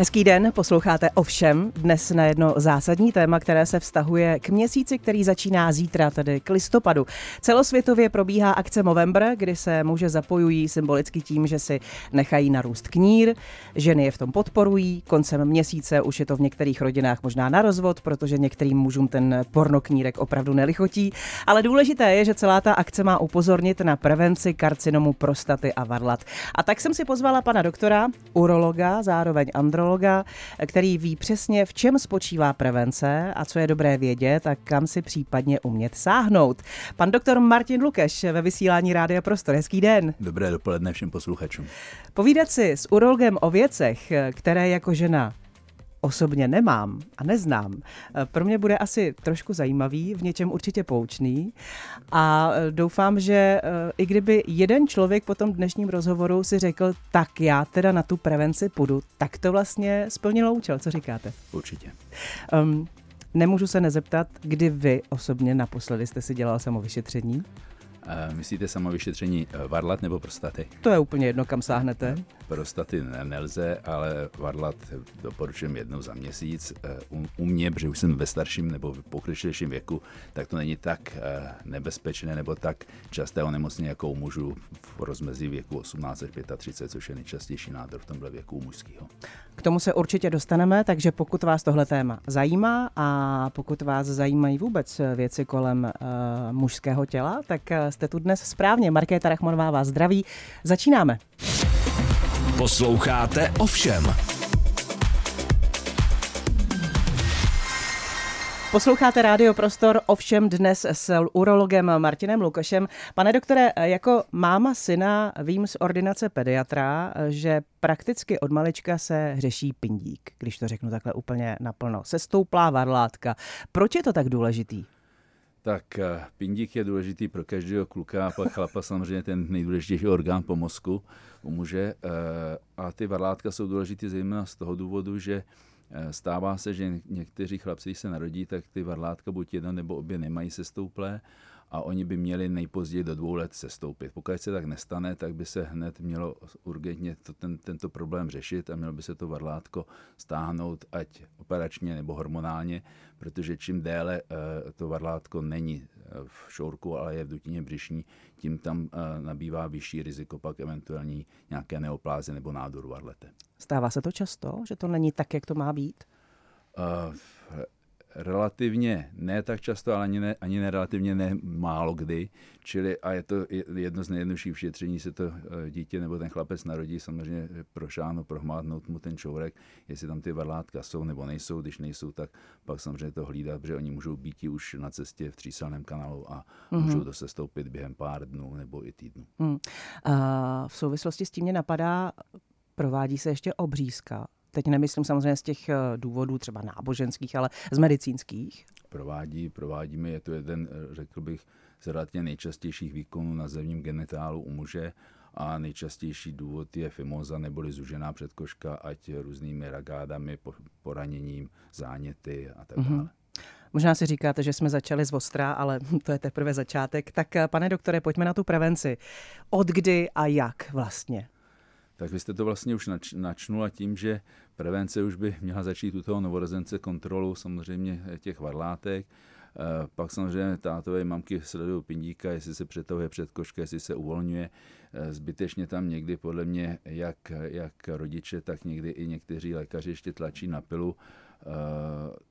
Hezký den, posloucháte Ovšem, dnes na jedno zásadní téma, které se vztahuje k měsíci, který začíná zítra, tedy k listopadu. Celosvětově probíhá akce Movember, kdy se muže zapojují symbolicky tím, že si nechají narůst knír, ženy je v tom podporují, koncem měsíce už je to v některých rodinách možná na rozvod, protože některým mužům ten pornoknírek opravdu nelichotí, ale důležité je, že celá ta akce má upozornit na prevenci karcinomu prostaty a varlat. A tak jsem si pozvala pana doktora, urologa, zároveň androloga, psychologa, který ví přesně, v čem spočívá prevence a co je dobré vědět a kam si případně umět sáhnout. Pan doktor Martin Lukeš ve vysílání Rádia Prostor. Hezký den. Dobré dopoledne všem posluchačům. Povídat si s urologem o věcech, které jako žena osobně nemám a neznám, eh, pro mě bude asi trošku zajímavý, v něčem určitě poučný a eh, doufám, že eh, i kdyby jeden člověk po tom dnešním rozhovoru si řekl, tak já teda na tu prevenci půjdu, tak to vlastně splnilo účel. Co říkáte? Určitě. Um, nemůžu se nezeptat, kdy vy osobně naposledy jste si dělal samovyšetření? Myslíte samovyšetření eh, varlat nebo prostaty? To je úplně jedno, kam sáhnete. Prostaty nelze, ale varlat doporučujem jednou za měsíc. Eh, u, u mě, protože už jsem ve starším nebo v pokročilejším věku, tak to není tak eh, nebezpečné nebo tak časté onemocnění jako u mužů v rozmezí věku 18 až 35, což je nejčastější nádor v tomhle věku u mužského. K tomu se určitě dostaneme, takže pokud vás tohle téma zajímá a pokud vás zajímají vůbec věci kolem uh, mužského těla, tak jste tu dnes správně. Markéta Rachmanová vás zdraví. Začínáme. Posloucháte ovšem. Posloucháte Rádio Prostor, ovšem dnes s urologem Martinem Lukašem. Pane doktore, jako máma syna vím z ordinace pediatra, že prakticky od malička se řeší pindík, když to řeknu takhle úplně naplno. Sestouplá varlátka. Proč je to tak důležitý? Tak eh, pindík je důležitý pro každého kluka a pak chlapa samozřejmě ten nejdůležitější orgán po mozku u muže. Eh, a ty varlátka jsou důležitý zejména z toho důvodu, že eh, stává se, že někteří chlapci, když se narodí, tak ty varlátka buď jedna nebo obě nemají sestouplé a oni by měli nejpozději do dvou let sestoupit. Pokud se tak nestane, tak by se hned mělo urgentně to, ten, tento problém řešit a mělo by se to varlátko stáhnout, ať operačně nebo hormonálně, protože čím déle uh, to varlátko není eh, v šourku, ale je v dutině břišní, tím tam uh, nabývá vyšší riziko pak eventuální nějaké neoplázy nebo nádoru varlete. Stává se to často, že to není tak, jak to má být? Uh, relativně ne tak často, ale ani ne, ani ne relativně ne málo kdy. Čili a je to jedno z nejjednodušších šetření, se to eh, dítě nebo ten chlapec narodí, samozřejmě prošáhnout, prohmátnout mu ten čourek, jestli tam ty varlátka jsou nebo nejsou. Když nejsou, tak pak samozřejmě to hlídat, protože oni můžou být už na cestě v tříselném kanálu a mm-hmm. můžou to sestoupit během pár dnů nebo i týdnů. Mm. A v souvislosti s tím mě napadá, provádí se ještě obřízka Teď nemyslím samozřejmě z těch eh, důvodů třeba náboženských, ale z medicínských. Provádí, provádíme, je to jeden, eh, řekl bych, z relativně nejčastějších výkonů na zemním genitálu u muže a nejčastější důvod je fimoza neboli zužená předkoška, ať různými ragádami, poraněním, záněty a tak mhm. dále. Mm-hmm. Možná si říkáte, že jsme začali z Ostra, ale to je teprve začátek. Tak eh, pane doktore, pojďme na tu prevenci. Od kdy a jak vlastně? Tak vy jste to vlastně už nač, načnula tím, že prevence už by měla začít u toho novorozence kontrolu samozřejmě těch varlátek. Eh, pak samozřejmě tátové mamky sledují pindíka, jestli se přetahuje před koška, jestli se uvolňuje. Eh, zbytečně tam někdy podle mě jak, jak rodiče, tak někdy i někteří lékaři ještě tlačí na pilu. Eh,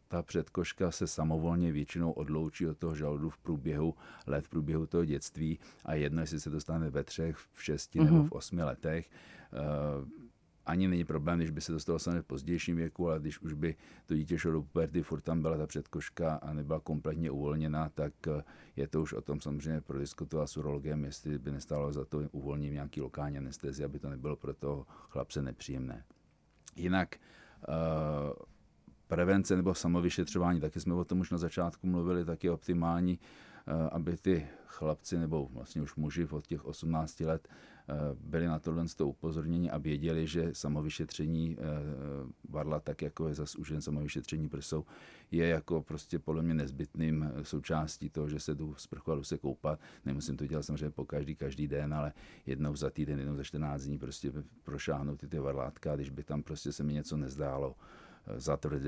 ta předkoška se samovolně většinou odloučí od toho žaludu v průběhu let, v průběhu toho dětství a jedno, jestli se dostane ve třech, v šesti mm-hmm. nebo v osmi letech. Eh, ani není problém, když by se dostalo samozřejmě v pozdějším věku, ale když už by to dítě šlo do puberty, furt tam byla ta předkoška a nebyla kompletně uvolněna, tak eh, je to už o tom samozřejmě prodiskutovat s urologem, jestli by nestálo za to uvolnit nějaký lokální anestezi, aby to nebylo pro toho chlapce nepříjemné. Jinak uh, prevence nebo samovyšetřování, taky jsme o tom už na začátku mluvili, tak je optimální eh, aby ty chlapci nebo vlastně už muži od těch 18 let eh, byli na tohle z toho upozornění a věděli, že samovyšetření varla, tak jako je zas už jen samovyšetření prsou, je jako prostě podle mě nezbytným součástí toho, že se jdu sprchovat, se koupat. Nemusím to dělat samozřejmě po každý, každý den, ale jednou za týden, jednou za 14 dní prostě prošáhnout ty, ty varlátka, když by tam prostě se mi něco nezdálo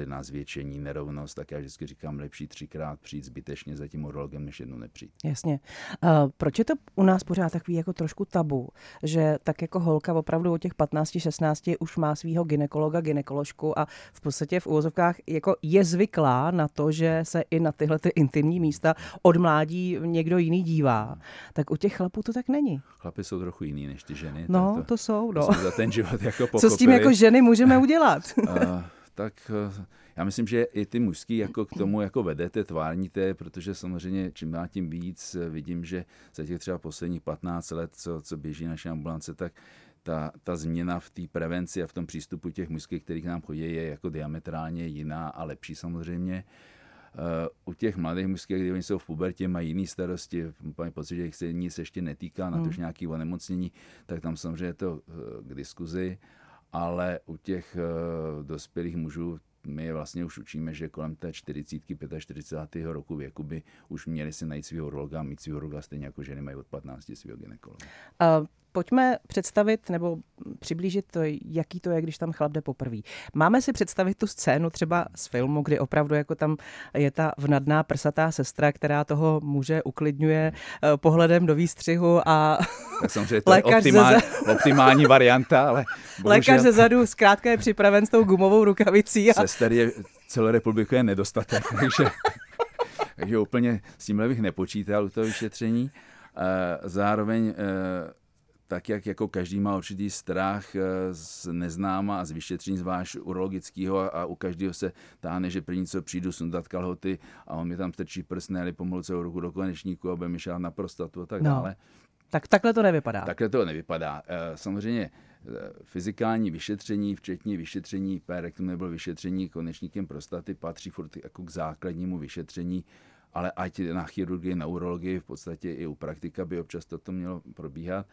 na zvětšení, nerovnost, tak já vždycky říkám, lepší třikrát přijít zbytečně za tím urologem, než jednou nepřijít. Jasně. A proč je to u nás pořád takový jako trošku tabu, že tak jako holka opravdu od těch 15-16 už má svého ginekologa, ginekoložku a v podstatě v úvozovkách jako je zvyklá na to, že se i na tyhle ty intimní místa od mládí někdo jiný dívá. Tak u těch chlapů to tak není. Chlapy jsou trochu jiný než ty ženy. No, to, to jsou. No. To za ten život jako Co s tím jako ženy můžeme udělat? Uh, tak eh, já myslím, že i ty mužský jako k tomu jako vedete, tvárníte, protože samozřejmě čím dál tím víc eh, vidím, že za těch třeba posledních 15 let, co, co běží naše ambulance, tak ta, ta změna v té prevenci a v tom přístupu těch mužských, kterých nám chodí, je jako diametrálně jiná a lepší samozřejmě. Uh, u těch mladých mužských, kdy oni jsou v pubertě, mají jiné starosti, mají pocit, že jich se nic ještě netýká, na to hmm. nějaké onemocnění, tak tam samozřejmě je to k diskuzi ale u těch uh, dospělých mužů my vlastně už učíme, že kolem té 40, 45. roku věku by už měli si najít svého urologa, mít svého urologa stejně jako ženy mají od 15 svého ginekologa. Pojďme představit nebo přiblížit to, jaký to je, když tam chlap jde poprvé. Máme si představit tu scénu třeba z filmu, kdy opravdu jako tam je ta vnadná prsatá sestra, která toho muže uklidňuje eh, pohledem do výstřihu a tak samozřejmě to je optimál, ze... optimální varianta, ale bohužel... Lékař ze zadu zkrátka je připraven s tou gumovou rukavicí. A... Sester je celé republiky je nedostatek, takže, takže úplně s tímhle bych nepočítal u toho vyšetření. Eh, zároveň eh, tak jak jako každý má určitý strach eh, z neznáma a z vyšetření zvlášť urologického a u každého se táhne, že první co přijdu sundat kalhoty a on mi tam strčí prst, ne pomohou celou ruku do konečníku a bude mi na prostatu a tak no. dále. Tak takhle to nevypadá. Takhle to nevypadá. Eh, samozřejmě eh, fyzikální vyšetření, včetně vyšetření perektum nebo vyšetření konečníkem prostaty, patří furt jako k základnímu vyšetření, ale ať na chirurgii, na urologii, v podstatě i u praktika by občas toto mělo probíhat.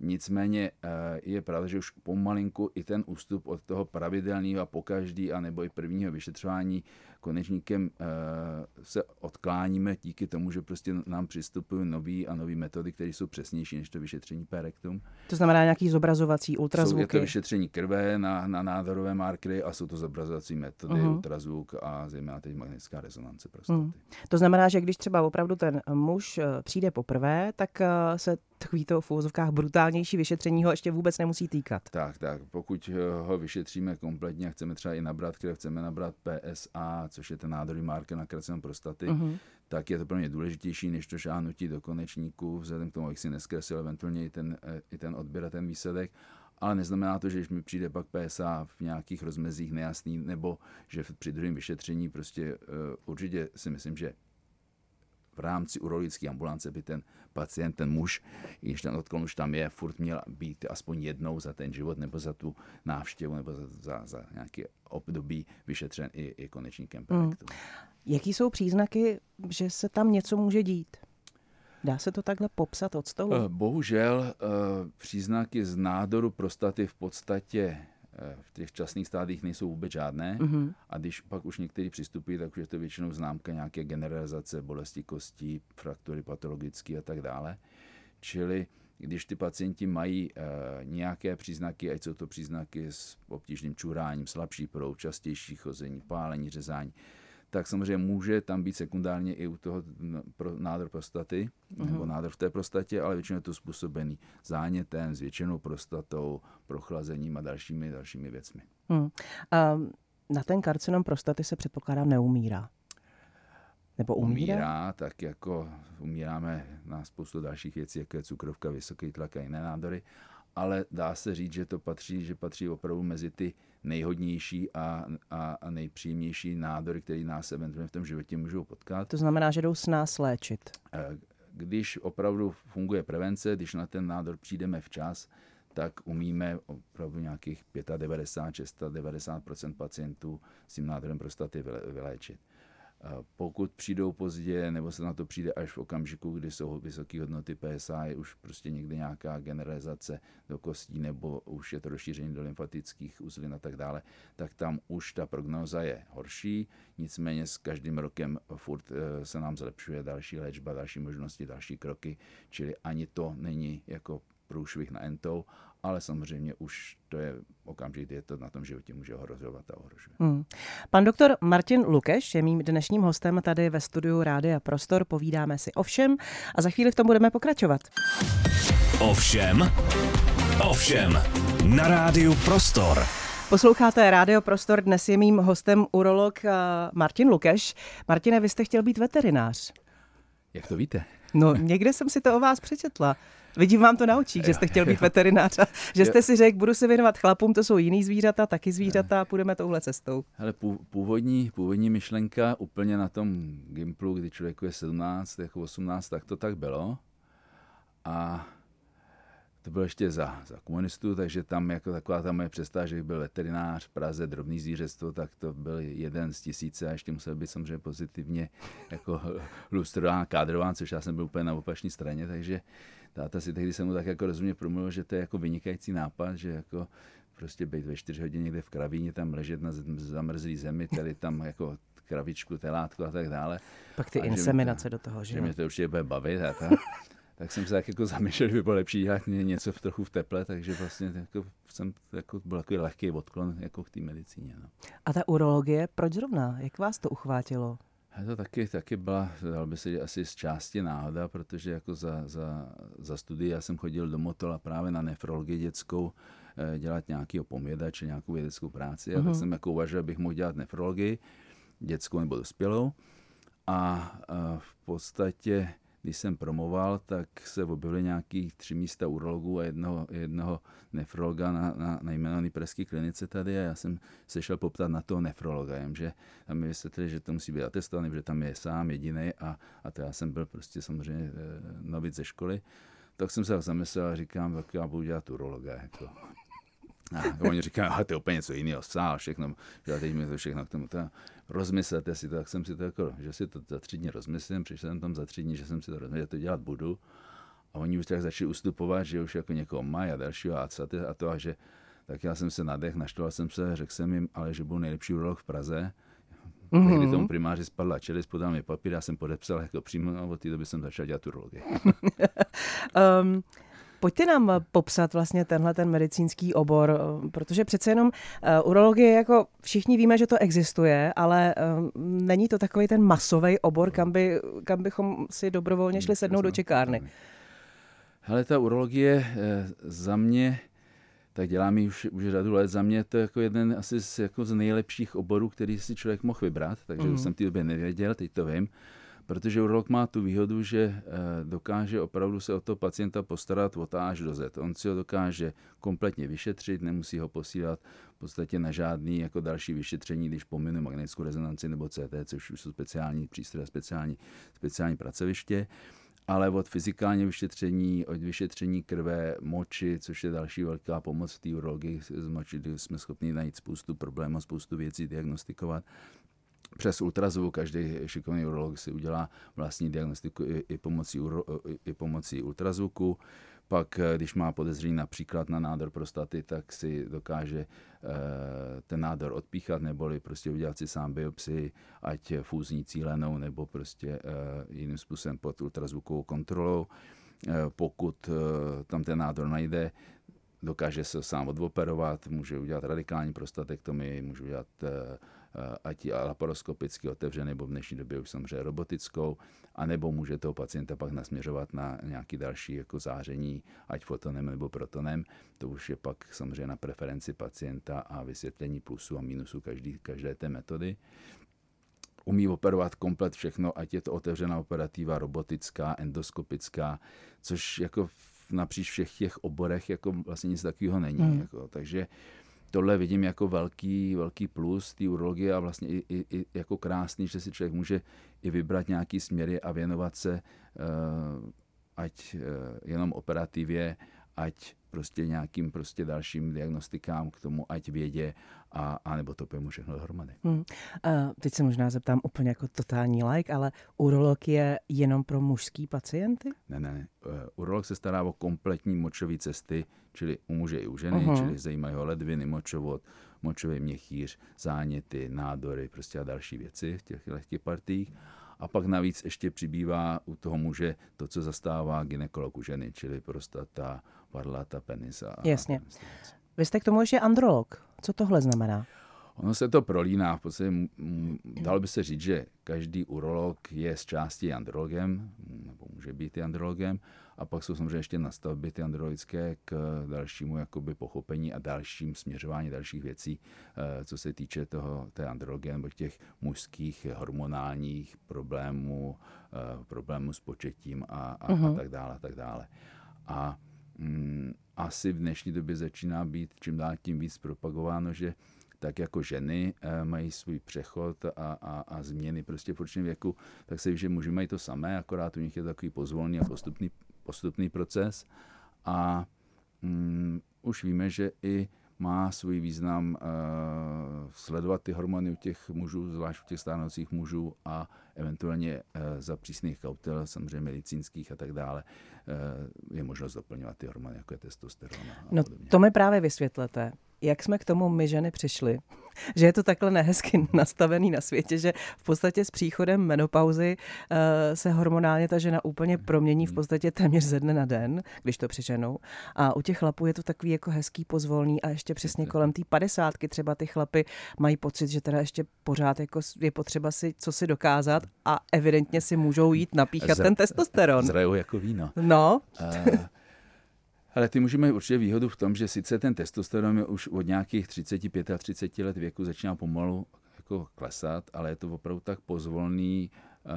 Nicméně eh, je pravda, že už pomalinku i ten ústup od toho pravidelného a pokaždý a nebo i prvního vyšetřování konečníkem eh, se odkláníme díky tomu, že prostě nám přistupují nové a nové metody, které jsou přesnější než to vyšetření perektum. To znamená nějaký zobrazovací ultrazvuky? Jsou je to vyšetření krve na, na nádorové markery a jsou to zobrazovací metody, uh-huh. ultrazvuk a zejména teď magnetická rezonance prostaty. Uh-huh. To znamená, že když třeba opravdu ten muž eh, přijde poprvé, tak se takovýto v úvozovkách brutálnější vyšetření ho ještě vůbec nemusí týkat. Tak, tak. Pokud ho vyšetříme kompletně a chceme třeba i nabrat krev, chceme nabrat PSA, což je ten nádorový marker na karcinom prostaty, uh-huh. tak je to pro mě důležitější, než to šánutí do konečníku, vzhledem k tomu, jak si neskresil eventuálně i ten, eh, i ten odběr a ten výsledek. Ale neznamená to, že když mi přijde pak PSA v nějakých rozmezích nejasný, nebo že při druhém vyšetření prostě uh, určitě si myslím, že v rámci urologické ambulance by ten pacient, ten muž, i když ten odklon už tam je, furt měl být aspoň jednou za ten život nebo za tu návštěvu nebo za, za, za nějaké období vyšetřen i, i konečníkem perektu. Hmm. Jaký jsou příznaky, že se tam něco může dít? Dá se to takhle popsat od stolu? Eh, bohužel eh, příznaky z nádoru prostaty v podstatě v těch časných stádích nejsou vůbec žádné mm-hmm. a když pak už někteří přistupují, tak už je to většinou známka nějaké generalizace, bolesti kostí, fraktury patologické a tak dále. Čili když ty pacienti mají e, nějaké příznaky, ať jsou to příznaky s obtížným čuráním, slabší proud, častější chození, pálení, řezání, tak samozřejmě může tam být sekundárně i u toho nádor prostaty uh-huh. nebo nádor v té prostatě, ale většinou je to způsobený zánětem, zvětšenou prostatou, prochlazením a dalšími, dalšími věcmi. Hmm. A na ten karcinom prostaty se předpokládám neumírá. Nebo umírá? umírá? tak jako umíráme na spoustu dalších věcí, jako je cukrovka, vysoký tlak a jiné nádory, ale dá se říct, že to patří, že patří opravdu mezi ty nejhodnější a, a, a nejpříjemnější nádory, které nás eventuálně v tom životě můžou potkat. To znamená, že jdou s nás léčit. Eh, když opravdu funguje prevence, když na ten nádor přijdeme včas, tak umíme opravdu nějakých 95, 90% pacientů s tím nádorem prostaty vyléčit. Pokud přijdou pozdě, nebo se na to přijde až v okamžiku, kdy jsou vysoké hodnoty PSA, je už prostě někde nějaká generalizace do kostí, nebo už je to rozšíření do lymfatických uzlin a tak dále, tak tam už ta prognóza je horší. Nicméně s každým rokem furt eh, se nám zlepšuje další léčba, další možnosti, další kroky, čili ani to není jako průšvih na entou, ale samozřejmě už to je okamžik, kdy je to na tom životě může ohrozovat a ohrožuje. Hmm. Pan doktor Martin Lukeš je mým dnešním hostem tady ve studiu Rádia Prostor. Povídáme si o všem a za chvíli v tom budeme pokračovat. Ovšem, ovšem, na Rádiu Prostor. Posloucháte Rádio Prostor, dnes je mým hostem urolog eh, Martin Lukeš. Martine, vy jste chtěl být veterinář. Jak to víte? No, někde jsem si to o vás přečetla. Vidím vám to na očích, že jste chtěl být veterinář a že jste si řekl, budu se věnovat chlapům, to jsou jiný zvířata, taky zvířata a půjdeme touhle cestou. Ale původní, původní myšlenka úplně na tom Gimplu, kdy člověku je 17, jako 18, tak to tak bylo. A to bylo ještě za, za komunistů, takže tam jako taková ta moje představa, že byl veterinář v Praze, drobný zvířectvo, tak to byl jeden z tisíce a ještě musel být samozřejmě pozitivně jako lustrován, kádrován, což já jsem byl úplně na opačné straně, takže táta si tehdy jsem mu tak jako rozumně promluvil, že to je jako vynikající nápad, že jako prostě být ve čtyři hodiny někde v kravíně, tam ležet na zamrzlý zemi, tady tam jako kravičku, telátku a tak dále. Pak ty a inseminace to, do toho, že? Že mě to určitě bude bavit a tak. tak jsem se tak jako zamýšlel, že by bylo lepší dělat něco v trochu v teple, takže vlastně jako jsem jako byl takový lehký odklon jako k té medicíně. No. A ta urologie, proč zrovna? Jak vás to uchvátilo? A to taky, taky byla, dal by se asi z části náhoda, protože jako za, za, za studii já jsem chodil do Motola právě na nefrologii dětskou, eh, dělat nějaký pomědač, nějakou vědeckou práci. A uh-huh. tak mhm. jsem jako uvažoval, abych mohl dělat nefrologii, dětskou nebo dospělou. A, a v podstatě když jsem promoval, tak se objevily nějakých tři místa urologů a jednoho, jednoho nefrologa na, na, na jmenované pražské klinice tady a já jsem se šel poptat na toho nefrologa, jenže tam mi vysvětlili, že to musí být atestovaný, že tam je sám jediný a, a to já jsem byl prostě samozřejmě e, novic ze školy. Tak jsem se zamyslel a říkám, tak já budu dělat urologa. Jako. A oni říkají, a to je úplně něco jiného, sál, všechno, že teď mi to všechno k tomu. To, rozmyslete si to, tak jsem si to jako, že si to za tři dny rozmyslím, přišel jsem tam za tři dny, že jsem si to rozmyslel, že to dělat budu. A oni už tak začali ustupovat, že už jako někoho mají a dalšího a, a to a že tak já jsem se nadech, naštval jsem se, řekl jsem jim, ale že byl nejlepší urolog v Praze. Mm-hmm. Tehdy tomu primáři spadla čelist, podal mi papír, já jsem podepsal jako přímo, a od té doby jsem začal dělat urologii. um, Pojďte nám popsat vlastně tenhle ten medicínský obor, protože přece jenom uh, urologie, jako všichni víme, že to existuje, ale není to takový ten masový obor, kam, by, kam bychom si dobrovolně šli sednout do čekárny. Ale ta urologie eh, za mě, tak dělám už, už řadu let, za mě to je jako jeden asi z, jako z nejlepších oborů, který si člověk mohl vybrat, takže mm. jsem v té době nevěděl, teď to vím protože urolog má tu výhodu, že eh, dokáže opravdu se o to pacienta postarat od A až do Z. On si ho dokáže kompletně vyšetřit, nemusí ho posílat v podstatě na žádný jako další vyšetření, když pominu magnetickou rezonanci nebo CT, což už jsou speciální přístroje, speciální, speciální pracoviště ale od fyzikálně vyšetření, od vyšetření krve, moči, což je další velká pomoc v té urologii, z moči jsme schopni najít spoustu problémů, spoustu věcí diagnostikovat, přes ultrazvuk každý šikovný urolog si udělá vlastní diagnostiku i, i, pomocí, i pomocí ultrazvuku. Pak, eh, když má podezření například na nádor prostaty, tak si dokáže e, ten nádor odpíchat, neboli prostě udělat si sám biopsii, ať fúzní cílenou, nebo prostě e, jiným způsobem pod ultrazvukovou kontrolou. E, pokud tam ten nádor najde, dokáže se sám odoperovat, může udělat radikální prostatektomii, může udělat ať je laparoskopicky otevřený, nebo v dnešní době už samozřejmě robotickou, anebo může toho pacienta pak nasměřovat na nějaký další jako záření, ať fotonem nebo protonem. To už je pak samozřejmě na preferenci pacienta a vysvětlení plusů a minusů každý, každé té metody umí operovat komplet všechno, ať je to otevřená operativa, robotická, endoskopická, což jako napříč všech těch oborech jako vlastně nic takového není. Hmm. Jako, takže tohle vidím jako velký, velký plus té urologie a vlastně i, i, i jako krásný, že si člověk může i vybrat nějaký směry a věnovat se uh, ať uh, jenom operativě, ať prostě nějakým prostě dalším diagnostikám k tomu, ať vědě, a, a nebo to pojmu všechno dohromady. Hmm. Uh, teď se možná zeptám úplně jako totální like, ale urolog je jenom pro mužský pacienty? Ne, ne, ne. Uh, urolog se stará o kompletní močové cesty, čili u muže i u ženy, uh-huh. čili zajímají ho ledviny, močovod, močový měchýř, záněty, nádory, prostě a další věci v těch lehkých partích. A pak navíc ještě přibývá u toho muže to, co zastává ginekolog u ženy, čili prostata, varlata, penis a Jasně. A Vy jste k tomu ještě androlog. Co tohle znamená? Ono se to prolíná. V podstatě dalo by se říct, že každý urolog je z části andrologem, nebo může být i andrologem, a pak jsou samozřejmě ještě nastavby ty andrologické k dalšímu jakoby pochopení a dalším směřování dalších věcí, eh, co se týče toho, té andrologie nebo těch mužských hormonálních problémů, eh, problémů s početím a, a, uh-huh. a mhm. tak dále, a tak dále. A mm, asi v dnešní době začíná být čím dál tím víc propagováno, že tak jako ženy eh, mají svůj přechod a, a, a změny prostě v určitém věku, tak se ví, že muži mají to samé, akorát u nich je to takový pozvolný a postupný, postupný proces. A mm, už víme, že i má svůj význam uh, sledovat ty hormony u těch mužů, zvlášť u těch stárnoucích mužů a eventuálně uh, za přísných kautel, samozřejmě medicínských a tak dále, uh, je možnost doplňovat ty hormony, jako je testosteron. no to mi právě vysvětlete jak jsme k tomu my ženy přišli, že je to takhle nehezky nastavený na světě, že v podstatě s příchodem menopauzy uh, se hormonálně ta žena úplně promění v podstatě téměř ze dne na den, když to přiženou. A u těch chlapů je to takový jako hezký, pozvolný a ještě přesně kolem té padesátky třeba ty chlapy mají pocit, že teda ještě pořád jako je potřeba si co si dokázat a evidentně si můžou jít napíchat Zra- ten testosteron. Zrajou jako víno. No. Uh, ale ty můžeme určitě výhodu v tom, že sice ten testosteron je už od nějakých 35 a 30 let věku začíná pomalu jako klesat, ale je to opravdu tak pozvolný uh,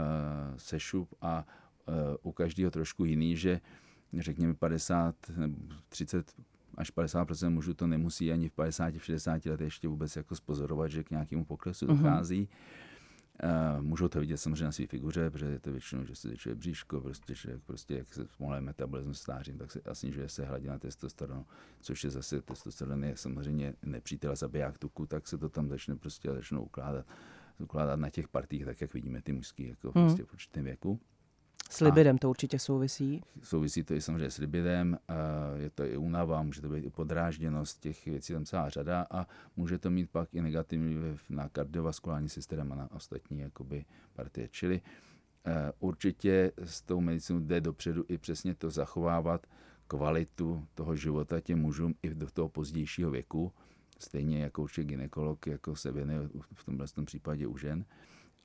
sešup a uh, u každého trošku jiný, že řekněme 50 nebo 30 až 50% mužů to nemusí ani v 50, v 60 letech ještě vůbec jako spozorovat, že k nějakému poklesu mhm. dochází. Uh-huh. Uh, můžou to vidět samozřejmě na své figuře, protože je to většinou, že se zvětšuje bříško, prostě, že prostě jak se zpomaluje metabolismus stářím, tak se a snižuje se hladina testosteronu, což je zase testosteron je samozřejmě nepřítel zabiják tuku, tak se to tam začne prostě začnou ukládat, ukládat na těch partích, tak jak vidíme ty mužský jako hmm. prostě v určitém věku. S libidem to určitě souvisí. Souvisí to i samozřejmě s libidem, je to i únava, může to být i podrážděnost, těch věcí tam celá řada a může to mít pak i negativní vliv na kardiovaskulární systém a na ostatní jakoby partie. Čili e, určitě s tou medicínou jde dopředu i přesně to zachovávat kvalitu toho života těm mužům i do toho pozdějšího věku, stejně jako určitě ginekolog, jako se věnuje v tomhle případě u žen.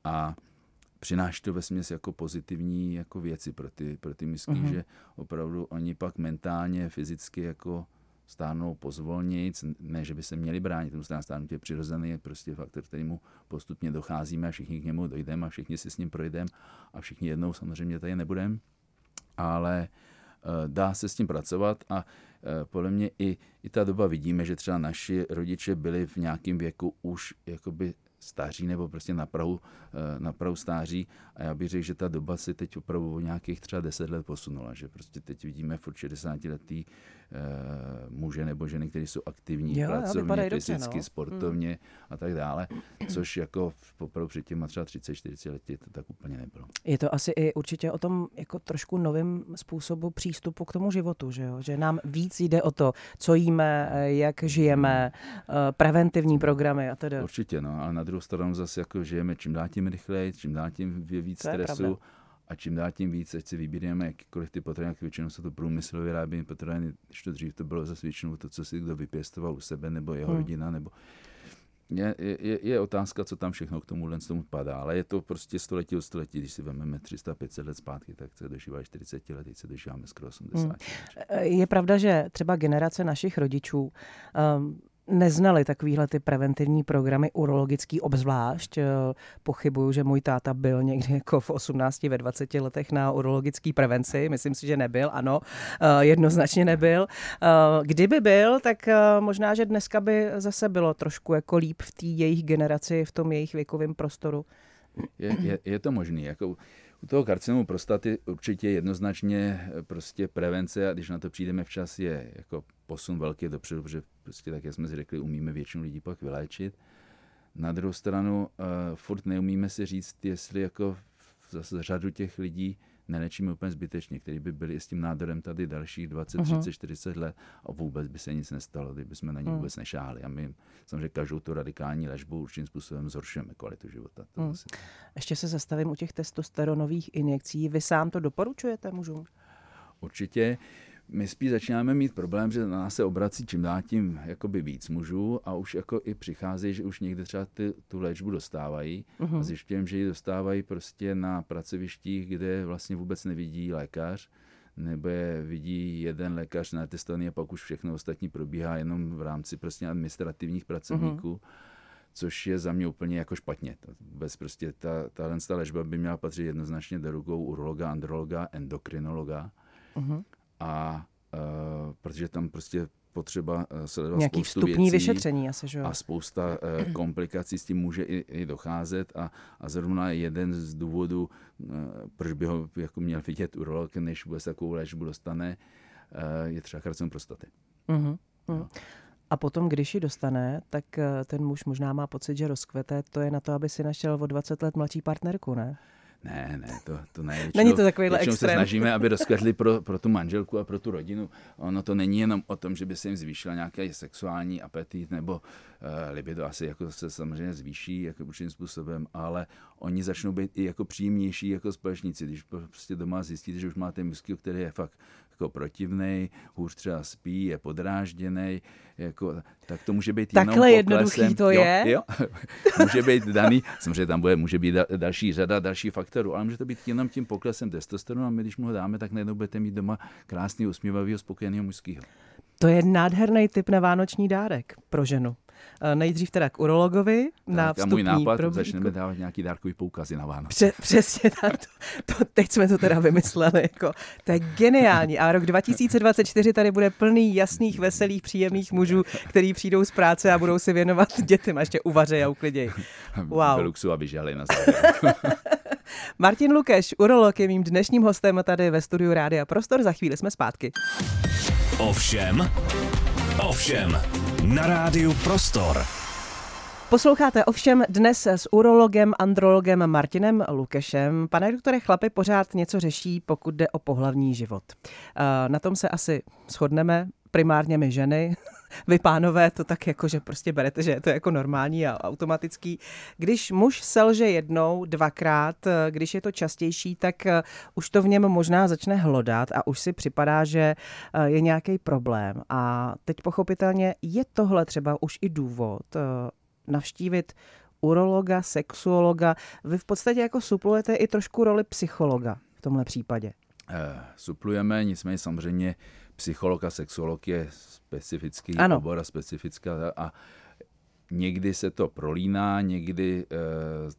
A přináší to ve směs jako pozitivní jako věci pro ty, pro ty misky, uh-huh. že opravdu oni pak mentálně, fyzicky jako stárnou pozvolnějíc, ne, že by se měli bránit tomu stárnutí, je přirozený, je prostě faktor, kterýmu postupně docházíme a všichni k němu dojdeme a všichni si s ním projdeme a všichni jednou samozřejmě tady nebudeme, ale uh, dá se s tím pracovat a uh, podle mě i, i ta doba vidíme, že třeba naši rodiče byli v nějakém věku už jakoby stáří nebo prostě na prahu, eh, na prahu stáří. A já bych řekl, že ta doba se teď opravdu o nějakých třeba 10 let posunula, že prostě teď vidíme furt 60 letý muže nebo ženy, kteří jsou aktivní, jo, pracovně, fyzicky, dobře, no. sportovně hmm. a tak dále, což jako opravdu před těma třeba 30-40 lety to tak úplně nebylo. Je to asi i určitě o tom jako trošku novým způsobu přístupu k tomu životu, že, jo? že nám víc jde o to, co jíme, jak žijeme, eh, preventivní programy a tedy. Určitě, no, ale na druhou stranu zase jako žijeme čím dál tím rychleji, čím dál tím víc stresu a čím dál tím víc, ať si vybíráme jakýkoliv ty potraviny, jak většinou jsou to průmyslově vyráběné potraviny, když to dřív to bylo zase většinou to, co si kdo vypěstoval u sebe, nebo jeho hmm. rodina, nebo je, je, je, otázka, co tam všechno k tomu tomu padá, ale je to prostě století od století, když si vezmeme 300-500 let zpátky, tak se dožívá 40 let, teď se dožíváme skoro 80. Hmm. Je pravda, že třeba generace našich rodičů um, neznali takovýhle ty preventivní programy urologický obzvlášť. Eh, pochybuju, že můj táta byl někdy jako v 18, ve 20 letech na urologický prevenci. Myslím si, že nebyl, ano, eh, jednoznačně nebyl. Eh, kdyby byl, tak možná, že dneska by zase bylo trošku jako líp v té jejich generaci, v tom jejich věkovém prostoru. Je, je, je to možné. Jako U toho karcinomu prostaty určitě jednoznačně prostě prevence a když na to přijdeme včas je jako posun velký dopředu, protože prostě tak, jak jsme si řekli, umíme většinu lidí pak vyléčit. Na druhou stranu uh, furt neumíme si říct, jestli jako zase řadu těch lidí nelečíme úplně zbytečně, kteří by byli s tím nádorem tady dalších 20, uh-huh. 30, 40 let a vůbec by se nic nestalo, kdyby jsme na ně uh-huh. vůbec nešáhli. A my samozřejmě každou tu radikální léčbu určitým způsobem zhoršujeme kvalitu života. To uh-huh. Ještě se zastavím u těch testosteronových injekcí. Vy sám to doporučujete mužům? Určitě my spíš začínáme mít problém, že na nás se obrací čím dál tím jakoby víc mužů a už jako i přichází, že už někde třeba ty, tu léčbu dostávají uh-huh. a zjišťujeme, že ji dostávají prostě na pracovištích, kde vlastně vůbec nevidí lékař, nebo je vidí jeden lékař na testovaný a pak už všechno ostatní probíhá jenom v rámci prostě administrativních pracovníků. Uh-huh což je za mě úplně jako špatně. Vůbec prostě ta, tahle ta léčba by měla patřit jednoznačně do rukou urologa, androloga, endokrinologa. Uh-huh a uh, protože tam prostě potřeba e, sledovat Nějaký spoustu vstupní věcí vyšetření asi, že jo? A spousta uh, komplikací s tím může i, i docházet a, a zrovna jeden z důvodů, uh, proč by ho jako měl vidět urolog, než vůbec takovou léčbu dostane, uh, je třeba karcinom prostaty. Uh-huh. Uh-huh. A potom, když ji dostane, tak ten muž možná má pocit, že rozkvete. To je na to, aby si našel o 20 let mladší partnerku, ne? Ne, ne, to, to ne. Většinou, není to takovýhle extrém. se snažíme, aby rozkvetli pro, pro tu manželku a pro tu rodinu. Ono to není jenom o tom, že by se jim zvýšila nějaký sexuální apetit nebo uh, libido asi jako se samozřejmě zvýší jako určitým způsobem, ale oni začnou být i jako příjemnější jako společníci. Když prostě doma zjistíte, že už máte mužský, který je fakt jako protivný, hůř třeba spí, je podrážděný, jako, tak to může být Takhle jenom jednoduchý to je? Jo, může být daný, samozřejmě tam bude, může být další řada další faktorů, ale může to být jenom tím poklesem testosteronu a my, když mu ho dáme, tak najednou budete mít doma krásný, usměvavý, spokojeného mužského. To je nádherný typ na vánoční dárek pro ženu. Eh, nejdřív teda k urologovi tak, na vstupní a můj nápad, probíku. začneme dávat nějaký dárkový poukazy na Vánoce. Pře- přesně tak. To, to, teď jsme to teda vymysleli. Jako, to je geniální. A rok 2024 tady bude plný jasných, veselých, příjemných mužů, kteří přijdou z práce a budou si věnovat dětem a ještě uvařejí a uklidějí. Wow. Veluxu a vyžali na Martin Lukeš, urolog, je mým dnešním hostem tady ve studiu Rádia Prostor. Za chvíli jsme zpátky. Ovšem, ovšem, na rádiu Prostor. Posloucháte ovšem dnes s urologem, andrologem Martinem Lukešem. Pane doktore, chlapy pořád něco řeší, pokud jde o pohlavní život. Eh, na tom se asi shodneme, primárně my ženy. Vy pánové to tak jako, že prostě berete, že je to jako normální a automatický. Když muž selže jednou, dvakrát, eh, když je to častější, tak eh, už to v něm možná začne hlodat a už si připadá, že je nějaký problém. A teď pochopitelně je tohle třeba už i důvod, navštívit urologa, sexuologa. Vy v podstatě jako suplujete i trošku roli psychologa v tomhle případě. Uh, suplujeme, nicméně samozřejmě psycholog a sexuolog je specifický ano. obor a specifická a někdy se to prolíná, někdy uh,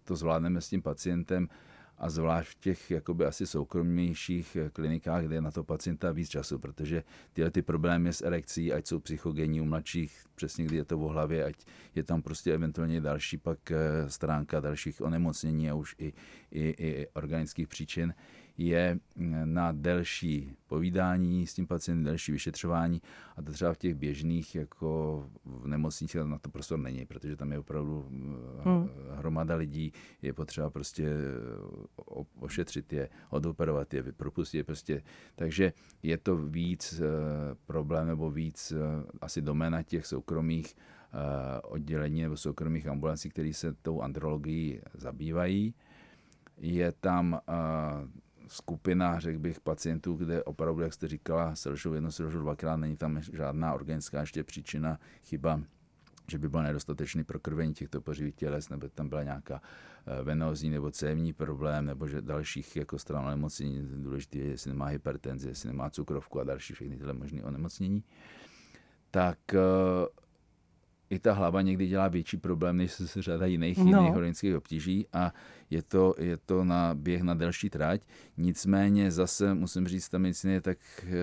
to zvládneme s tím pacientem a zvlášť v těch jakoby asi soukromnějších eh, klinikách, kde je na to pacienta víc času, protože tyhle ty problémy s erekcí, ať jsou psychogenní u mladších, přesně kdy je to v hlavě, ať je tam prostě eventuálně další pak eh, stránka dalších onemocnění a už i, i, i organických příčin, je mm, na delší povídání s tím pacientem, delší vyšetřování a to třeba v těch běžných jako v nemocnicích na to prostor není, protože tam je opravdu mm, hmm. hromada lidí, je potřeba prostě ošetřit je, odoperovat je, propustit je prostě. Takže je to víc eh, problém nebo víc eh, asi doména těch soukromých eh, oddělení nebo soukromých ambulancí, které se tou andrologií zabývají. Je tam skupina, řekl bych, pacientů, kde opravdu, jak jste říkala, selžou jedno, selžou dvakrát, není tam žádná organická ještě příčina, chyba, že by byl nedostatečný prokrvení těchto pořivých těles, nebo tam byla nějaká eh, venózní nebo cévní problém, nebo že dalších jako stran onemocnění, důležité je, jestli nemá hypertenzi, jestli nemá cukrovku a další všechny tyhle možné onemocnění, tak eh, i ta hlava někdy dělá větší problém, než se řada jiných, no. jiných chronických obtíží a je to, je to na běh na delší trať. Nicméně zase musím říct, ta medicína je tak eh,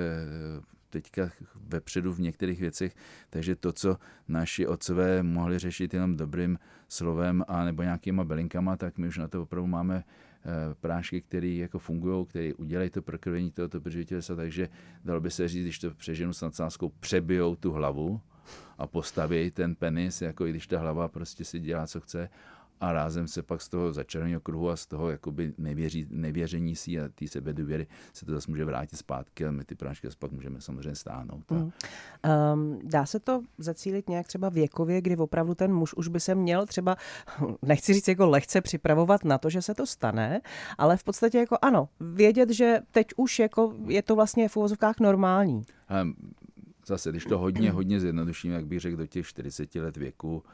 teďka vepředu v některých věcech, takže to, co naši otcové mohli řešit jenom dobrým slovem a nebo nějakýma belinkama, tak my už na to opravdu máme prášky, které jako fungují, které udělají to prokrvení tohoto preživitelstva, takže dalo by se říct, když to přeženu s nadsázkou, přebijou tu hlavu a postaví ten penis, jako i když ta hlava prostě si dělá, co chce a rázem se pak z toho začarného kruhu a z toho jakoby nevěří, nevěření si a té sebedůvěry se to zase může vrátit zpátky a my ty prášky pak můžeme samozřejmě stáhnout. Mm. Um, dá se to zacílit nějak třeba věkově, kdy opravdu ten muž už by se měl třeba, nechci říct jako lehce připravovat na to, že se to stane, ale v podstatě jako ano, vědět, že teď už jako je to vlastně v uvozovkách normální. Um, zase, když to hodně, hodně zjednoduším, jak bych řekl, do těch 40 let věku,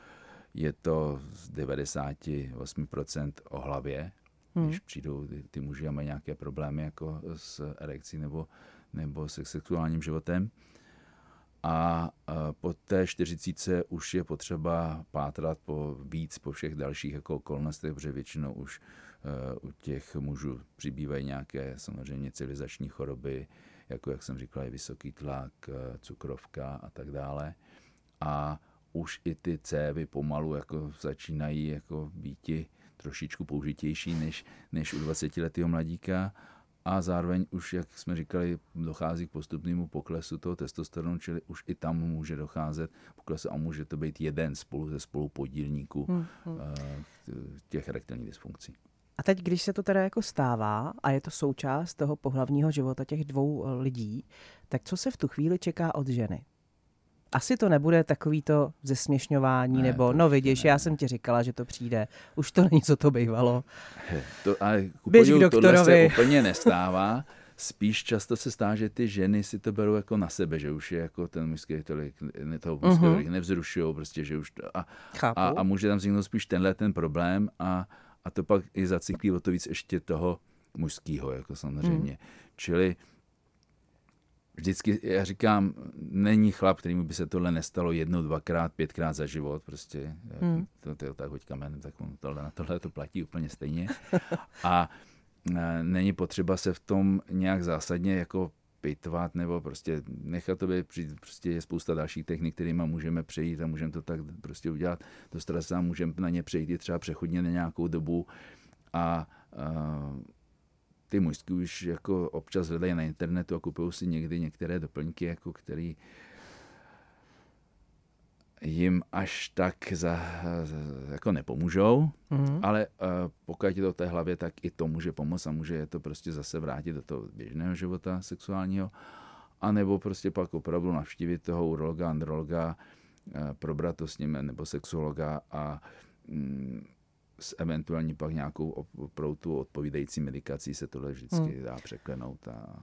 je to z 98% o hlavě, hmm. když přijdou ty, ty muži a mají nějaké problémy jako s erekcí nebo, nebo se sexuálním životem. A po té 40 už je potřeba pátrat po víc, po všech dalších jako okolnostech, protože většinou už uh, u těch mužů přibývají nějaké samozřejmě civilizační choroby, jako jak jsem říkal, je vysoký tlak, cukrovka a tak dále. A už i ty cévy pomalu jako začínají jako býti trošičku použitější než, než u 20-letého mladíka a zároveň už, jak jsme říkali, dochází k postupnému poklesu toho testosteronu, čili už i tam může docházet poklesu a může to být jeden spolu ze spolupodílníků hmm, hmm. těch erektilních dysfunkcí. A teď, když se to teda jako stává a je to součást toho pohlavního života těch dvou lidí, tak co se v tu chvíli čeká od ženy? asi to nebude takový to zesměšňování, ne, nebo no vidíš, ne. já jsem ti říkala, že to přijde. Už to není, co to bývalo. To, ale Běž k doktorovi. Tohle se úplně nestává. Spíš často se stá, že ty ženy si to berou jako na sebe, že už je jako ten mužský tolik, toho mužského uh-huh. tolik nevzrušují, prostě, že už a, a, a, může tam vzniknout spíš tenhle ten problém a, a to pak i zacyklí o to víc ještě toho mužského, jako samozřejmě. Uh-huh. Čili vždycky, já říkám, není chlap, kterýmu by se tohle nestalo jednou, dvakrát, pětkrát za život, prostě, hmm. to, to, tak hoď kamen, tak on tohle, na tohle to platí úplně stejně. A e, není potřeba se v tom nějak zásadně jako pitvat nebo prostě nechat to být, prostě je spousta dalších technik, kterými můžeme přejít a můžeme to tak prostě udělat. To stresa můžeme na ně přejít i třeba přechodně na nějakou dobu a, a ty mužský už jako občas hledají na internetu a kupují si někdy některé doplňky, jako který jim až tak za, jako nepomůžou, mm-hmm. ale uh, pokud je to v té hlavě, tak i to může pomoct a může je to prostě zase vrátit do toho běžného života sexuálního, a nebo prostě pak opravdu navštívit toho urologa, androloga, uh, probrat to s ním, nebo sexuologa a um, s eventuální pak nějakou opravdu tu odpovídající medikací se tohle vždycky hmm. dá překlenout. A,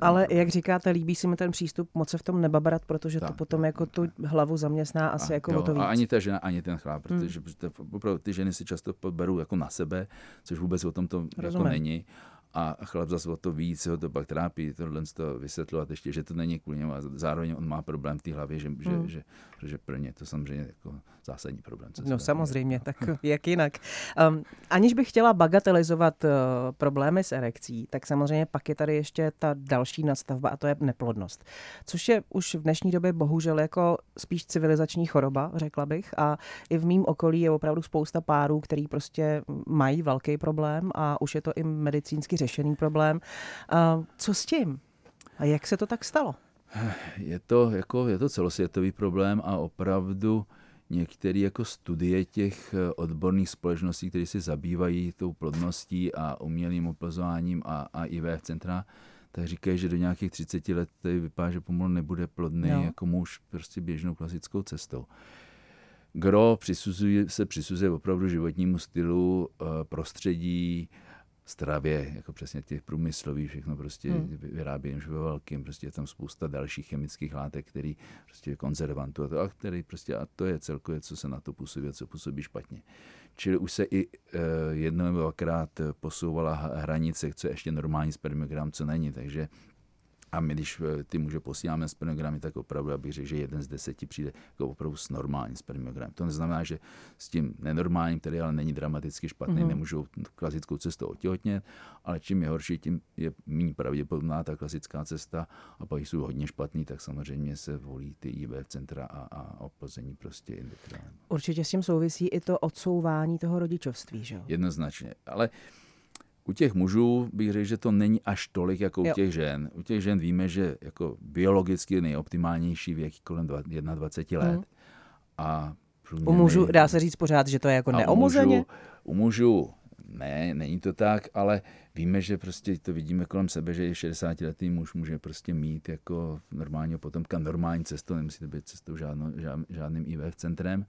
Ale jak říkáte, líbí si mi ten přístup moc se v tom nebabrat, protože tak, to potom tak, jako tu hlavu zaměstná asi a, jako jo, o to víc. A ani ta žena, ani ten chlap, protože hmm. opravdu ty ženy si často berou jako na sebe, což vůbec o tom to jako není a chlap zase o to víc, ho to pak trápí, tohle to vysvětlovat ještě, že to není kvůli němu a zároveň on má problém v té hlavě, že, hmm. že, že, že pro ně to samozřejmě jako zásadní problém. No samozřejmě, tak jak jinak. Um, aniž bych chtěla bagatelizovat uh, problémy s erekcí, tak samozřejmě pak je tady ještě ta další nastavba a to je neplodnost. Což je už v dnešní době bohužel jako spíš civilizační choroba, řekla bych. A i v mém okolí je opravdu spousta párů, který prostě mají velký problém a už je to i medicínsky řešený problém. Uh, co s tím? A jak se to tak stalo? Je to, jako, je to celosvětový problém a opravdu některé jako studie těch eh, odborných společností, které se zabývají tou plodností a umělým oplozováním a, a IVF centra, tak říkají, že do nějakých 30 let vypadá, že pomalu nebude plodný no. jako muž prostě běžnou klasickou cestou. Gro přisuzuje, se přisuzuje opravdu životnímu stylu, eh, prostředí, stravě, jako přesně těch průmyslových, všechno prostě hmm. vyrábí ve velkým, prostě je tam spousta dalších chemických látek, který prostě konzervantů a to, a který prostě, a to je celkově, co se na to působí, co působí špatně. Čili už se i e, jednou nebo dvakrát posouvala hranice, co je ještě normální spermiogram, co není, takže a my, když eh, ty muže posíláme spermiogramy, tak opravdu, abych řekl, že jeden z deseti přijde jako opravdu s normálním spermiogramem. To neznamená, že s tím nenormálním, který ale není dramaticky špatný, mm-hmm. nemůžou klasickou cestou otěhotnět, ale čím je horší, tím je méně pravděpodobná ta klasická cesta a pak jsou hodně špatný, tak samozřejmě se volí ty IVF centra a, a oplození prostě in Určitě s tím souvisí i to odsouvání toho rodičovství, že jo? Jednoznačně, ale U těch mužů bych řekl, že to není až tolik jako u Jo. těch žen. U těch žen víme, že jako biologicky nejoptimálnější věk kolem dva- 21 let. Mhm. A U mužů dá se říct pořád, že to je jako a u mužů- U mužů ne, není to tak, ale víme, že prostě to vidíme kolem sebe, že i 60-letý muž může prostě mít jako normálního potomka normální cestou, nemusí to být cestou žádno, žád, žádným IVF centrem.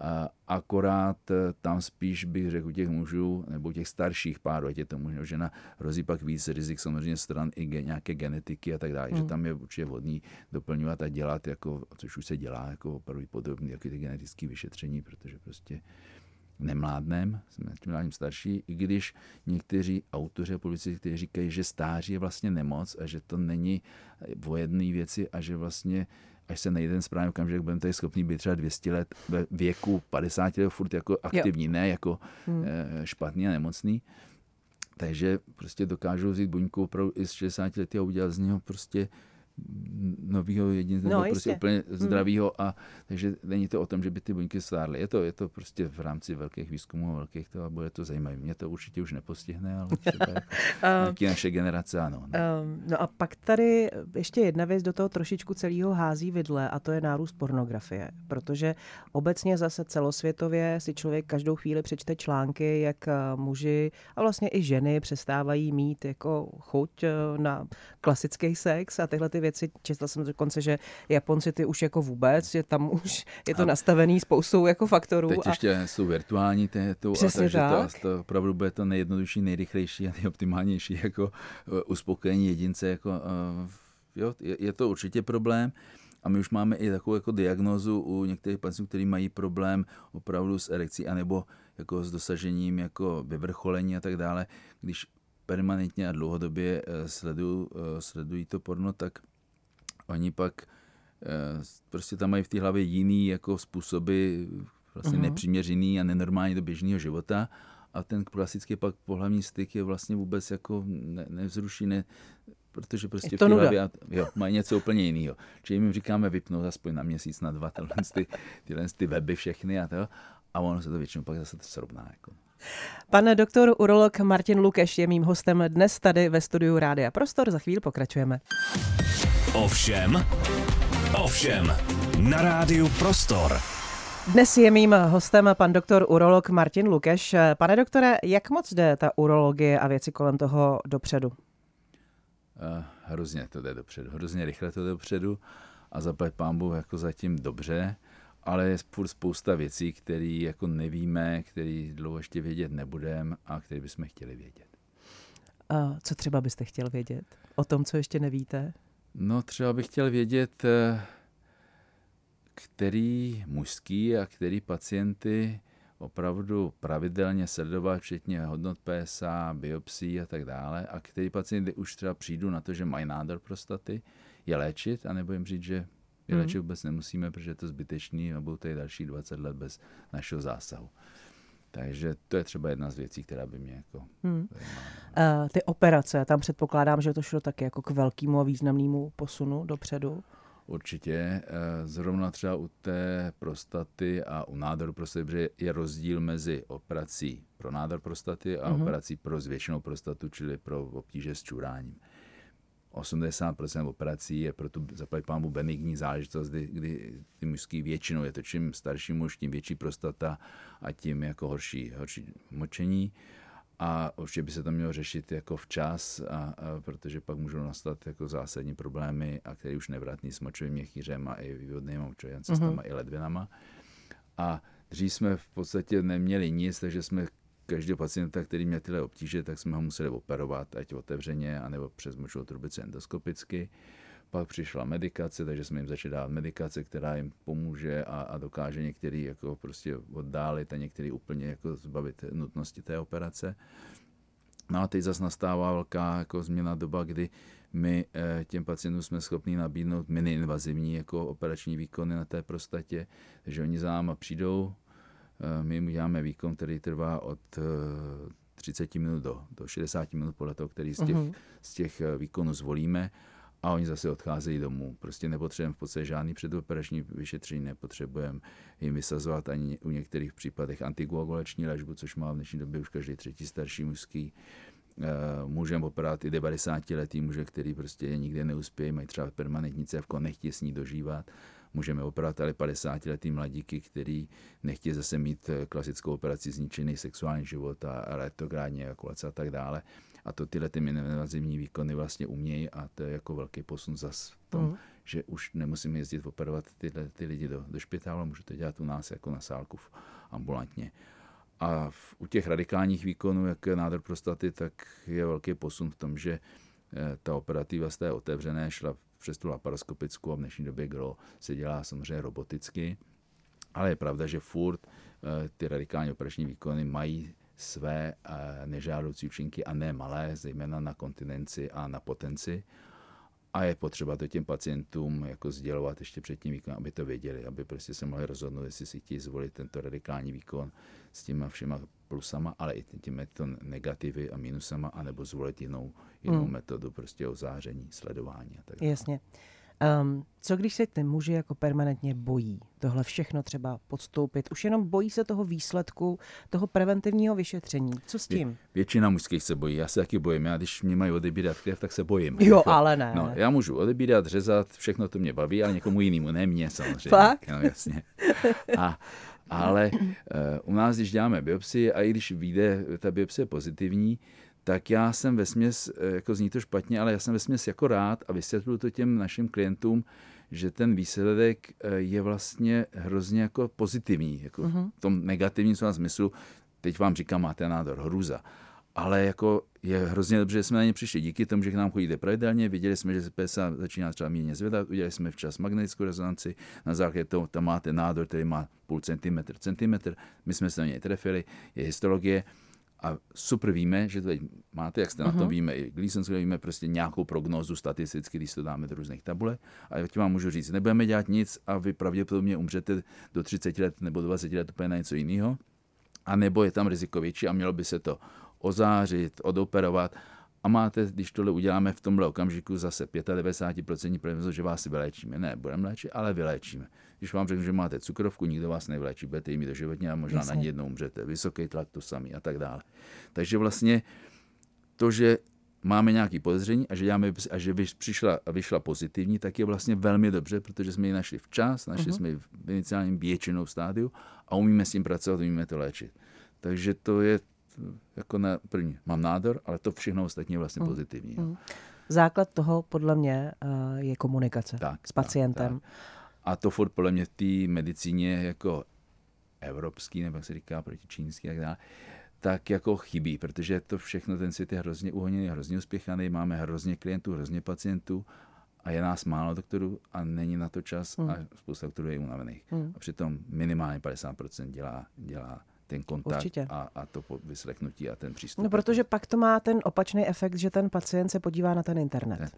A akorát eh, tam spíš bych řekl u těch mužů nebo těch starších párů, ať je to muž nebo žena, hrozí pak víc rizik samozřejmě stran i ge, nějaké genetiky a tak dále, že tam je určitě vhodný doplňovat a dělat, jako, což už se dělá, jako opravdu podobný, jako ty genetické vyšetření, protože prostě nemládnem, jsme tím mládím starší, i když někteří autoři a politici, kteří říkají, že stáří je vlastně nemoc a že to není o jedné věci a že vlastně až se najde ten správný okamžik, budeme tady schopni být třeba 200 let ve věku 50 let furt jako aktivní, jo. ne jako hmm. špatný a nemocný. Takže prostě dokážou vzít buňku opravdu i z 60 lety a udělat z něho prostě nového jedince, No, no, prostě úplně zdravého a takže není to o tom, že by ty buňky stárly. Je to, je to prostě v rámci velkých výzkumů, velkých to a bude to zajímavé. Mě to určitě už nepostihne, ale třeba jako nějaký naše generace ano. No. Um, no a pak tady ještě jedna věc do toho trošičku celého hází vidle a to je nárůst pornografie, protože obecně zase celosvětově si člověk každou chvíli přečte články, jak eh, muži a vlastně i ženy přestávají mít jako chuť eh, na klasický sex a tyhle ty věci. Četla jsem dokonce, že Japonci ty už jako vůbec, že tam už je to A- nastavený spoustou jako faktorů. Teď a ještě jsou virtuální to, a takže tak. to, to opravdu bude to nejjednodušší, nejrychlejší a nejoptimálnější jako eh, uspokojení jedince. Jako, eh, jo, je, je, to určitě problém. A my už máme i takovou jako diagnózu u některých pacientů, kteří mají problém opravdu s erekcí anebo jako s dosažením jako vyvrcholení a tak dále. Když permanentně a dlouhodobě eh, sledují, sledují to porno, tak oni pak eh, prostě tam mají v té hlavě jiný jako způsoby vlastně Mhm. nepřiměřený a nenormální do běžného života a ten klasický pak pohlavní styk je vlastně vůbec jako ne, nevzruší, ne, protože prostě v té hlavě a- jo, mají něco úplně jiného. Čili jim říkáme vypnout aspoň na měsíc, na dva, tyhle, ty, tyhle ty weby všechny a to a ono se to většinou pak zase to srovná. Jako. Pan doktor urolog Martin Lukeš je mým hostem dnes tady ve studiu Rádia Prostor. Za chvíli pokračujeme. Ovšem, ovšem, na rádiu Prostor. Dnes je mým hostem pan doktor urolog Martin Lukeš. Pane doktore, jak moc jde ta urologie a věci kolem toho dopředu? Uh, hrozně to jde dopředu, hrozně rychle to jde dopředu a zaplať pámbu jako zatím dobře, ale je furt spousta věcí, které jako nevíme, které dlouho ještě vědět nebudeme a které bychom chtěli vědět. A co třeba byste chtěl vědět o tom, co ještě nevíte? No třeba bych chtěl vědět, eh, který mužský a který pacienty opravdu pravidelně sledovat, včetně hodnot PSA, biopsí a tak dále, a který pacienty už třeba přijdu na to, že mají nádor prostaty, je léčit, anebo jim říct, že je Mhm. léčit vůbec nemusíme, protože je to zbytečný a budou tady další 20 let bez našeho zásahu. Takže to je třeba jedna z věcí, která by mě jako Hmm. zajímala. Uh, ty operace, tam předpokládám, že to šlo taky jako k velkému a významnému posunu dopředu. Určitě. eh, Zrovna třeba u té prostaty a u nádoru prostaty, protože je rozdíl mezi operací pro nádor prostaty a Mhm. operací pro zvětšenou prostatu, čili pro obtíže s čuráním. 80% operací je pro tu zaplať pámu benigní záležitost, kdy, kdy ty mužský většinou je to čím starší muž, tím větší prostata a tím jako horší, horší močení. A určitě by se to mělo řešit jako včas, a, a, protože pak můžou nastat jako zásadní problémy, a které už nevratný s močovým měchýřem a i vývodnýma močovým cestama, mm-hmm. i ledvinama. A dřív jsme v podstatě neměli nic, takže jsme každého pacienta, který měl tyhle obtíže, tak jsme ho museli operovat, ať otevřeně, anebo přes močovou trubici endoskopicky. Pak přišla medikace, takže jsme jim začali dávat medikace, která jim pomůže a, a dokáže některý jako prostě oddálit a některý úplně jako zbavit nutnosti té operace. No a teď zase nastává velká jako změna doba, kdy my eh, těm pacientům jsme schopni nabídnout mini-invazivní jako operační výkony na té prostatě, takže oni za náma přijdou, my jim uděláme výkon, který trvá od eh, 30 minut do, do 60 minut podle toho, který z těch, Mhm. z těch eh, výkonů zvolíme a oni zase odcházejí domů. Prostě nepotřebujeme v podstatě žádný předoperační vyšetření, nepotřebujeme jim vysazovat ani u některých případech antikoagulační léčbu, což má v dnešní době už každý třetí starší mužský. Eh, můžeme operovat i 90 letý muže, který prostě nikde neuspějí, mají třeba permanentní cévko, nechtějí s ní dožívat. Můžeme operovat ale 50 letý mladíky, který nechtějí zase mít eh, klasickou operaci zničený sexuální život a retrográdní ejakulace a tak dále a to tyhle ty minimalizivní výkony vlastně umějí a to je jako velký posun zas v tom, mm. že už nemusím jezdit operovat tyhle ty lidi do, do špitálu, můžu to dělat u nás jako na sálku v, ambulantně. A v, u těch radikálních výkonů, jak je nádor prostaty, tak je velký posun v tom, že eh, ta operativa z té otevřené šla přes tu laparoskopickou a v dnešní době gro se dělá samozřejmě roboticky. Ale je pravda, že furt eh, ty radikální operační výkony mají své eh, nežádoucí účinky a ne malé, zejména na kontinenci a na potenci. A je potřeba to těm pacientům jako sdělovat ještě před tím výkonem, aby to věděli, aby prostě se mohli rozhodnout, jestli si chtějí zvolit tento radikální výkon s těma všema plusama, ale i těmi to negativy a minusama, anebo zvolit jinou, jinou hmm. metodu prostě o záření, sledování a tak dále. Jasně. Um, co když se ty muži jako permanentně bojí tohle všechno třeba podstoupit? Už jenom bojí se toho výsledku, toho preventivního vyšetření. Co s tím? Vě, většina mužských se bojí. Já se taky bojím. Já když mě mají odebírat krev, tak se bojím. Jo, jako, ale ne. No, já můžu odebírat, řezat, všechno to mě baví, ale někomu jinému, ne mě samozřejmě. Fakt? No, jasně. A, ale uh, u nás, když děláme biopsii a i když vyjde ta biopsie pozitivní, tak já jsem ve směs, eh, jako zní to špatně, ale já jsem ve směs jako rád a vysvětluji to těm našim klientům, že ten výsledek eh, je vlastně hrozně jako pozitivní, jako v tom negativním slova smyslu. Teď vám říkám, máte nádor, hruza. Ale jako je hrozně dobře, že jsme na ně přišli. Díky tomu, že k nám chodíte pravidelně, viděli jsme, že se PSA začíná třeba méně zvedat, udělali jsme včas magnetickou rezonanci, na základě toho tam máte nádor, který má půl centimetr, centimetr, my jsme se na něj trefili, je histologie, a super víme, že tady máte, jak jste uh-huh. na tom mhm. víme, i Gleason, víme prostě nějakou prognózu statisticky, když to dáme do různých tabulek. A já ti vám můžu říct, nebudeme dělat nic a vy pravděpodobně umřete do 30 let nebo 20 let úplně na něco jiného. A nebo je tam riziko větší a mělo by se to ozářit, odoperovat a máte, když tohle uděláme v tomhle okamžiku, zase 95% pravděpodobnost, že vás vyléčíme. Ne, budeme léčit, ale vyléčíme. Když vám řeknu, že máte cukrovku, nikdo vás nevyléčí, budete mít doživotně a možná Jasně. na ní jednou umřete. Vysoký tlak to samý a tak dále. Takže vlastně to, že máme nějaké podezření a že, děláme, a že přišla vyšla pozitivní, tak je vlastně velmi dobře, protože jsme ji našli včas, našli uh-huh. jsme ji v iniciálním většinou stádiu a umíme s tím pracovat, umíme to léčit. Takže to je jako na první, mám nádor, ale to všechno ostatní je vlastně mm. pozitivní. Mm. Základ toho podle mě uh, je komunikace tak, s pacientem. Tak, tak. A to furt podle mě v té medicíně jako evropský, nebo jak se říká, proti čínský a tak dále, tak jako chybí, protože to všechno, ten svět je hrozně uhoněný, hrozně uspěchaný, máme hrozně klientů, hrozně pacientů a je nás málo doktorů a není na to čas hmm. a spousta doktorů je unavených. Hmm. A přitom minimálně 50% dělá, dělá ten kontakt a, a to vyslechnutí a ten přístup. No, protože pak to má ten opačný efekt, že ten pacient se podívá na ten internet. Ne,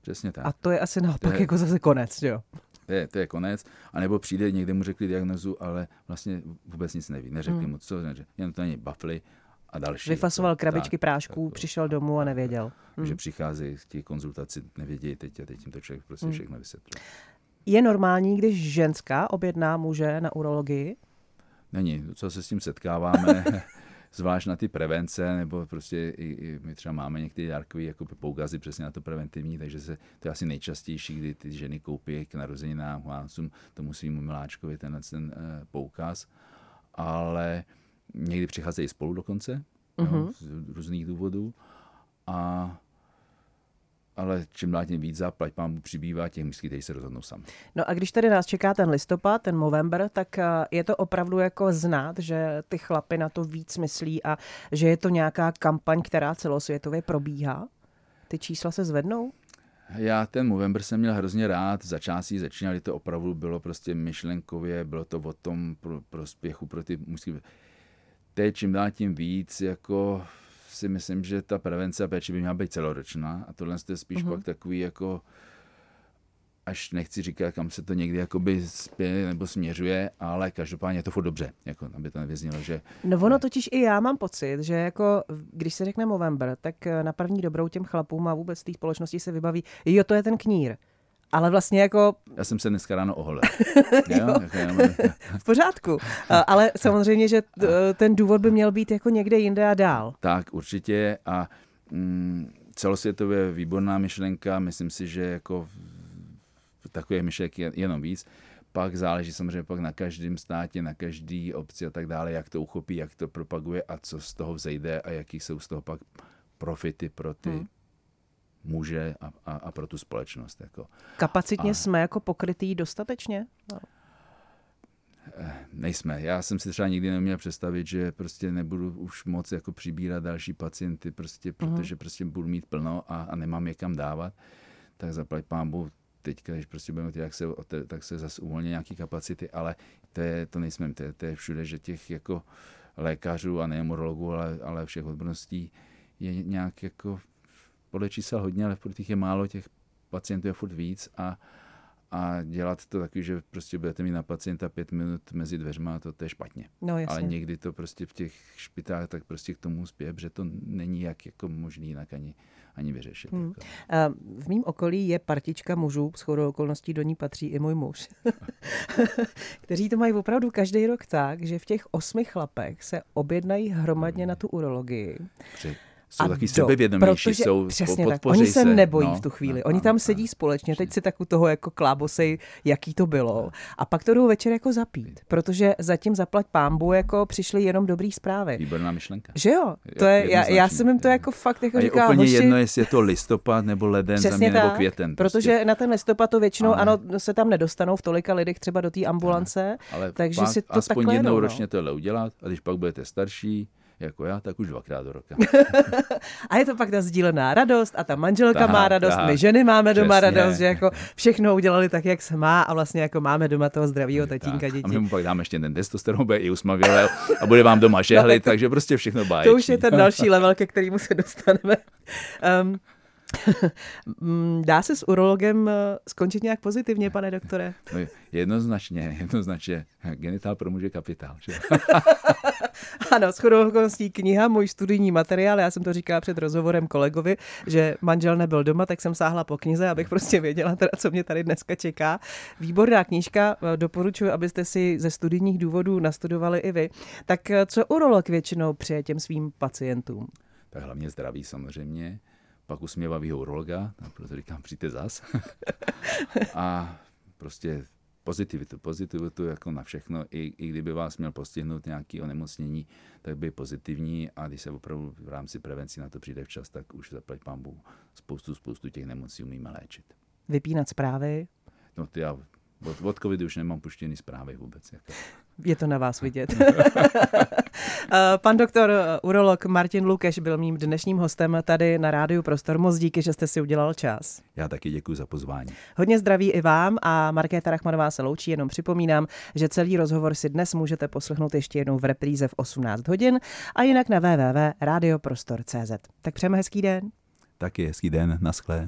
přesně tak. A to je asi naopak je, jako zase konec, jo? To je, to je konec. A nebo přijde, někde mu řekli diagnozu, ale vlastně vůbec nic neví. Neřekli hmm. mu, co. Jen to není bafly a další. Vyfasoval krabičky tak, prášků, tak, přišel domů a nevěděl. Hmm. Že přichází k těch konzultaci, nevědějí teď a teď jim to člověk prostě hmm. všechno vysvětluje. Je normální, když ženská objedná muže na urologii? Není. Co se s tím setkáváme, zvlášť na ty prevence, nebo prostě i, i my třeba máme některé dárkové jako poukazy přesně na to preventivní, takže se, to je asi nejčastější, kdy ty ženy koupí k narozeninám mládcům tomu svým miláčkovi tenhle ten uh, poukaz, ale někdy přicházejí spolu dokonce, uh-huh. jo, mhm. z různých důvodů a ale čím dál tím víc zaplať pán přibývá těch mužských, kteří se rozhodnou sami. No a když tady nás čeká ten listopad, ten november, tak eh, je to opravdu jako znát, že ty chlapy na to víc myslí a že je to nějaká kampaň, která celosvětově probíhá? Ty čísla se zvednou? Já ten Movember jsem měl hrozně rád, za částí začínali to opravdu bylo prostě myšlenkově, bylo to o tom pro, prospěchu pro ty mužské. Teď čím dál tím víc, jako si myslím, že ta prevence a péče by měla být celoročná a tohle je spíš uh-huh. pak takový jako až nechci říkat, kam se to někdy jakoby spěje nebo směřuje, ale každopádně je to furt dobře, jako, aby to nevěznilo, že... No ono totiž i já mám pocit, že jako, když se řekne Movember, tak na první dobrou těm chlapům a vůbec té společnosti se vybaví, jo, to je ten knír. Ale vlastně jako... Já jsem se dneska ráno oholil. jo, v pořádku. Ale samozřejmě, že ten důvod by měl být jako někde jinde a dál. Tak, určitě. A mm, celosvětově výborná myšlenka. Myslím si, že jako takové myšlenky je jenom víc. Pak záleží samozřejmě pak na každém státě, na každý obci a tak dále, jak to uchopí, jak to propaguje a co z toho vzejde a jaký jsou z toho pak profity pro ty hmm muže a, a, a pro tu společnost. Jako. Kapacitně a, jsme jako pokrytý dostatečně? No. Nejsme. Já jsem si třeba nikdy neměl představit, že prostě nebudu už moc jako přibírat další pacienty, prostě, mhm. protože mm. prostě budu mít plno a, a nemám je kam dávat. Tak zaplať pámbu teďka, když prostě budeme tak se, tak se zase uvolní nějaké kapacity, ale to, je, to nejsme, to je, to je všude, že těch jako lékařů a nejen ale, ale všech odborností je nějak jako podle čísel hodně, ale v těch je málo, těch pacientů je furt víc a, a dělat to taky, že prostě budete mít na pacienta pět minut mezi dveřma, to, to je špatně. No, jasně. Ale někdy to prostě v těch špitách tak prostě k tomu uspěje, že to není jak jako možný jinak ani, ani vyřešit. Hmm. Jako. V mém okolí je partička mužů, s chodou okolností do ní patří i můj muž, kteří to mají opravdu každý rok tak, že v těch osmi chlapech se objednají hromadně hmm. na tu urologii. Při jsou a taky sebevědomější, protože, jsou přesně tak, oni se, se nebojí no, v tu chvíli. No, oni tam no, sedí no, společně, teď si tak u toho jako klábosej, jaký to bylo. A pak to jdou večer jako zapít, protože zatím zaplať pámbu jako přišly jenom dobrý zprávy. Výborná myšlenka. Že jo? To je, já, já jsem jim to jako fakt jako říkala, je úplně hoši, jedno, jestli je to listopad nebo leden za mě, nebo květen. Prostě. Protože na ten listopad to většinou, ano, se tam nedostanou v tolika lidech třeba do té ambulance, ale takže si to aspoň jednou no. ročně tohle udělat a když pak budete starší, jako já, tak už dvakrát do roka. a je to pak ta sdílená radost a ta manželka tak, má radost, tak, my ženy máme přesně. doma radost, že jako všechno udělali tak, jak se má a vlastně jako máme doma toho zdravého tatínka dětí. A my mu pak dáme ještě ten testosteron, bude i usmavěle a bude vám doma žehlit, no, takže prostě všechno báječný. To už je ten další level, ke kterému se dostaneme. Um, Dá se s urologem eh, skončit nějak pozitivně, pane doktore? No, jednoznačně, jednoznačně. Genitál pro muže kapitál. Že? ano, s okolností kniha, můj studijní materiál, já jsem to říkala před rozhovorem kolegovi, že manžel nebyl doma, tak jsem sáhla po knize, abych prostě věděla, teda, co mě tady dneska čeká. Výborná knížka, eh, doporučuji, abyste si ze studijních důvodů nastudovali i vy. Tak eh, co urolog většinou přeje těm svým pacientům? Tak hlavně zdraví samozřejmě pak usměvavýho urologa, proto říkám, přijďte zas. a prostě pozitivitu, pozitivitu jako na všechno, i, i kdyby vás měl postihnout nějaké onemocnění, tak by pozitivní a když se opravdu v rámci prevenci na to přijde včas, tak už zaplať pambu spoustu, spoustu těch nemocí umíme léčit. Vypínat zprávy? No ty já od, od covidu už nemám puštěný zprávy vůbec. Jako. Je to na vás vidět. Eh, pan doktor, eh, urolog Martin Lukeš byl mým dnešním hostem tady na Rádiu Prostor. Moc díky, že jste si udělal čas. Já taky děkuji za pozvání. Hodně zdraví i vám a Markéta Rachmanová se loučí, jenom připomínám, že celý rozhovor si dnes můžete poslechnout ještě jednou v repríze v 18 hodin a jinak na www.radioprostor.cz. Tak přejeme hezký den. Taky hezký den, naschle.